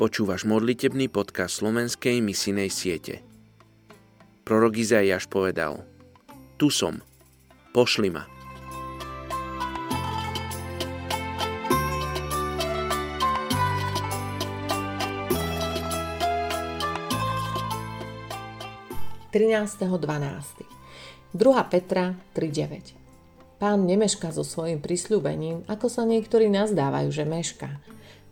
Počúvaš modlitebný podcast slovenskej misinej siete. Prorok Izaiáš povedal Tu som, pošli ma. Trinásteho 12. 2. Petra 3.9 Pán nemeška so svojim prisľúbením, ako sa niektorí nazdávajú, že meška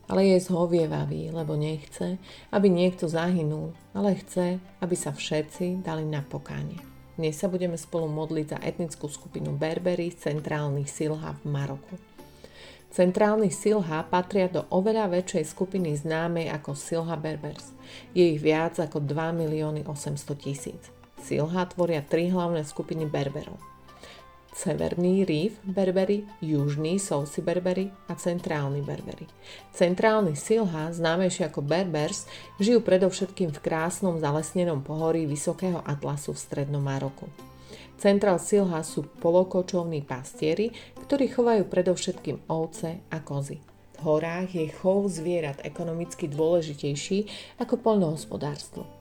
ale je zhovievavý, lebo nechce, aby niekto zahynul, ale chce, aby sa všetci dali na pokánie. Dnes sa budeme spolu modliť za etnickú skupinu Berberi z centrálnych Silha v Maroku. Centrálni Silha patria do oveľa väčšej skupiny známej ako Silha Berbers. Je ich viac ako 2 milióny 800 tisíc. Silha tvoria tri hlavné skupiny Berberov. Severný Rif Berberi, Južný Sousi Berberi a Centrálny Berberi. Centrálny Silha, známejší ako Berbers, žijú predovšetkým v krásnom zalesnenom pohorí Vysokého Atlasu v strednom Maroku. Centrál Silha sú polokočovní pastieri, ktorí chovajú predovšetkým ovce a kozy. V horách je chov zvierat ekonomicky dôležitejší ako poľnohospodárstvo.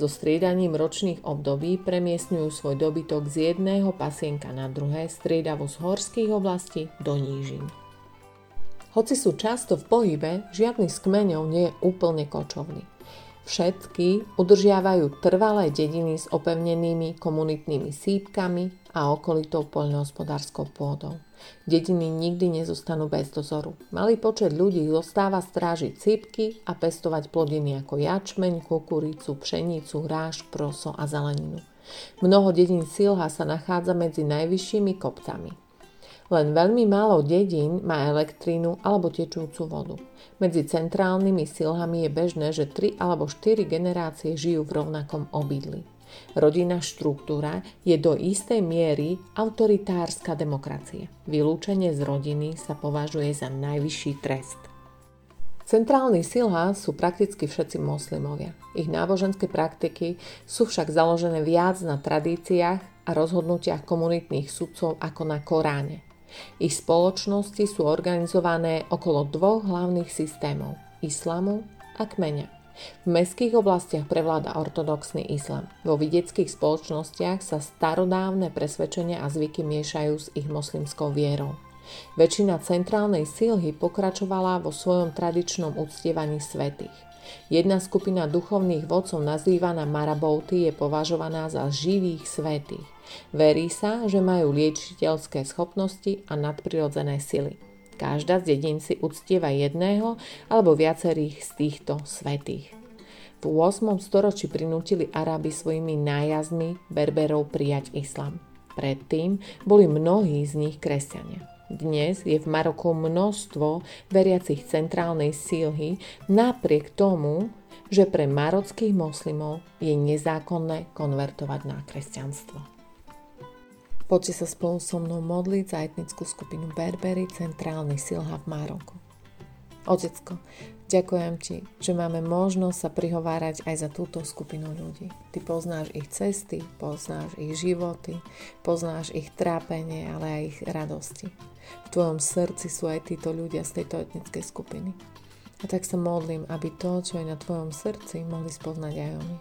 So striedaním ročných období premiestňujú svoj dobytok z jedného pasienka na druhé striedavo z horských oblastí do nížin. Hoci sú často v pohybe, žiadny z kmeňov nie je úplne kočovný. Všetky udržiavajú trvalé dediny s opevnenými komunitnými sípkami a okolitou poľnohospodárskou pôdou. Dediny nikdy nezostanú bez dozoru. Malý počet ľudí zostáva strážiť cípky a pestovať plodiny ako jačmeň, kukuricu, pšenicu, hráš, proso a zeleninu. Mnoho dedín Silha sa nachádza medzi najvyššími kopcami. Len veľmi málo dedín má elektrínu alebo tečúcu vodu. Medzi centrálnymi silhami je bežné, že 3 alebo 4 generácie žijú v rovnakom obydli. Rodinná štruktúra je do istej miery autoritárska demokracia. Vylúčenie z rodiny sa považuje za najvyšší trest. Centrálni silha sú prakticky všetci moslimovia. Ich náboženské praktiky sú však založené viac na tradíciách a rozhodnutiach komunitných sudcov ako na Koráne. Ich spoločnosti sú organizované okolo dvoch hlavných systémov – islamu a kmeňa. V mestských oblastiach prevláda ortodoxný islam. Vo vidieckých spoločnostiach sa starodávne presvedčenia a zvyky miešajú s ich moslimskou vierou. Väčšina centrálnej sílhy pokračovala vo svojom tradičnom uctievaní svetých. Jedna skupina duchovných vodcov nazývaná Marabouty je považovaná za živých svetých. Verí sa, že majú liečiteľské schopnosti a nadprirodzené sily. Každá z dedín si uctieva jedného alebo viacerých z týchto svetých. V 8. storočí prinútili Aráby svojimi nájazdmi Berberov prijať islam. Predtým boli mnohí z nich kresťania. Dnes je v Maroku množstvo veriacich centrálnej sílhy napriek tomu, že pre marockých moslimov je nezákonné konvertovať na kresťanstvo. Poďte sa spolu so mnou modliť za etnickú skupinu Berbery, centrálny Silha v Maroku. Otecko, ďakujem ti, že máme možnosť sa prihovárať aj za túto skupinu ľudí. Ty poznáš ich cesty, poznáš ich životy, poznáš ich trápenie, ale aj ich radosti. V tvojom srdci sú aj títo ľudia z tejto etnickej skupiny. A tak sa modlím, aby to, čo je na tvojom srdci, mohli spoznať aj oni.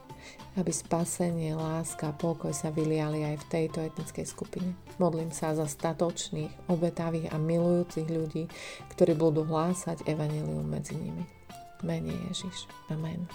Aby spasenie, láska a pokoj sa vyliali aj v tejto etnickej skupine. Modlím sa za statočných, obetavých a milujúcich ľudí, ktorí budú hlásať evanelium medzi nimi. Menj Jézus. Amen.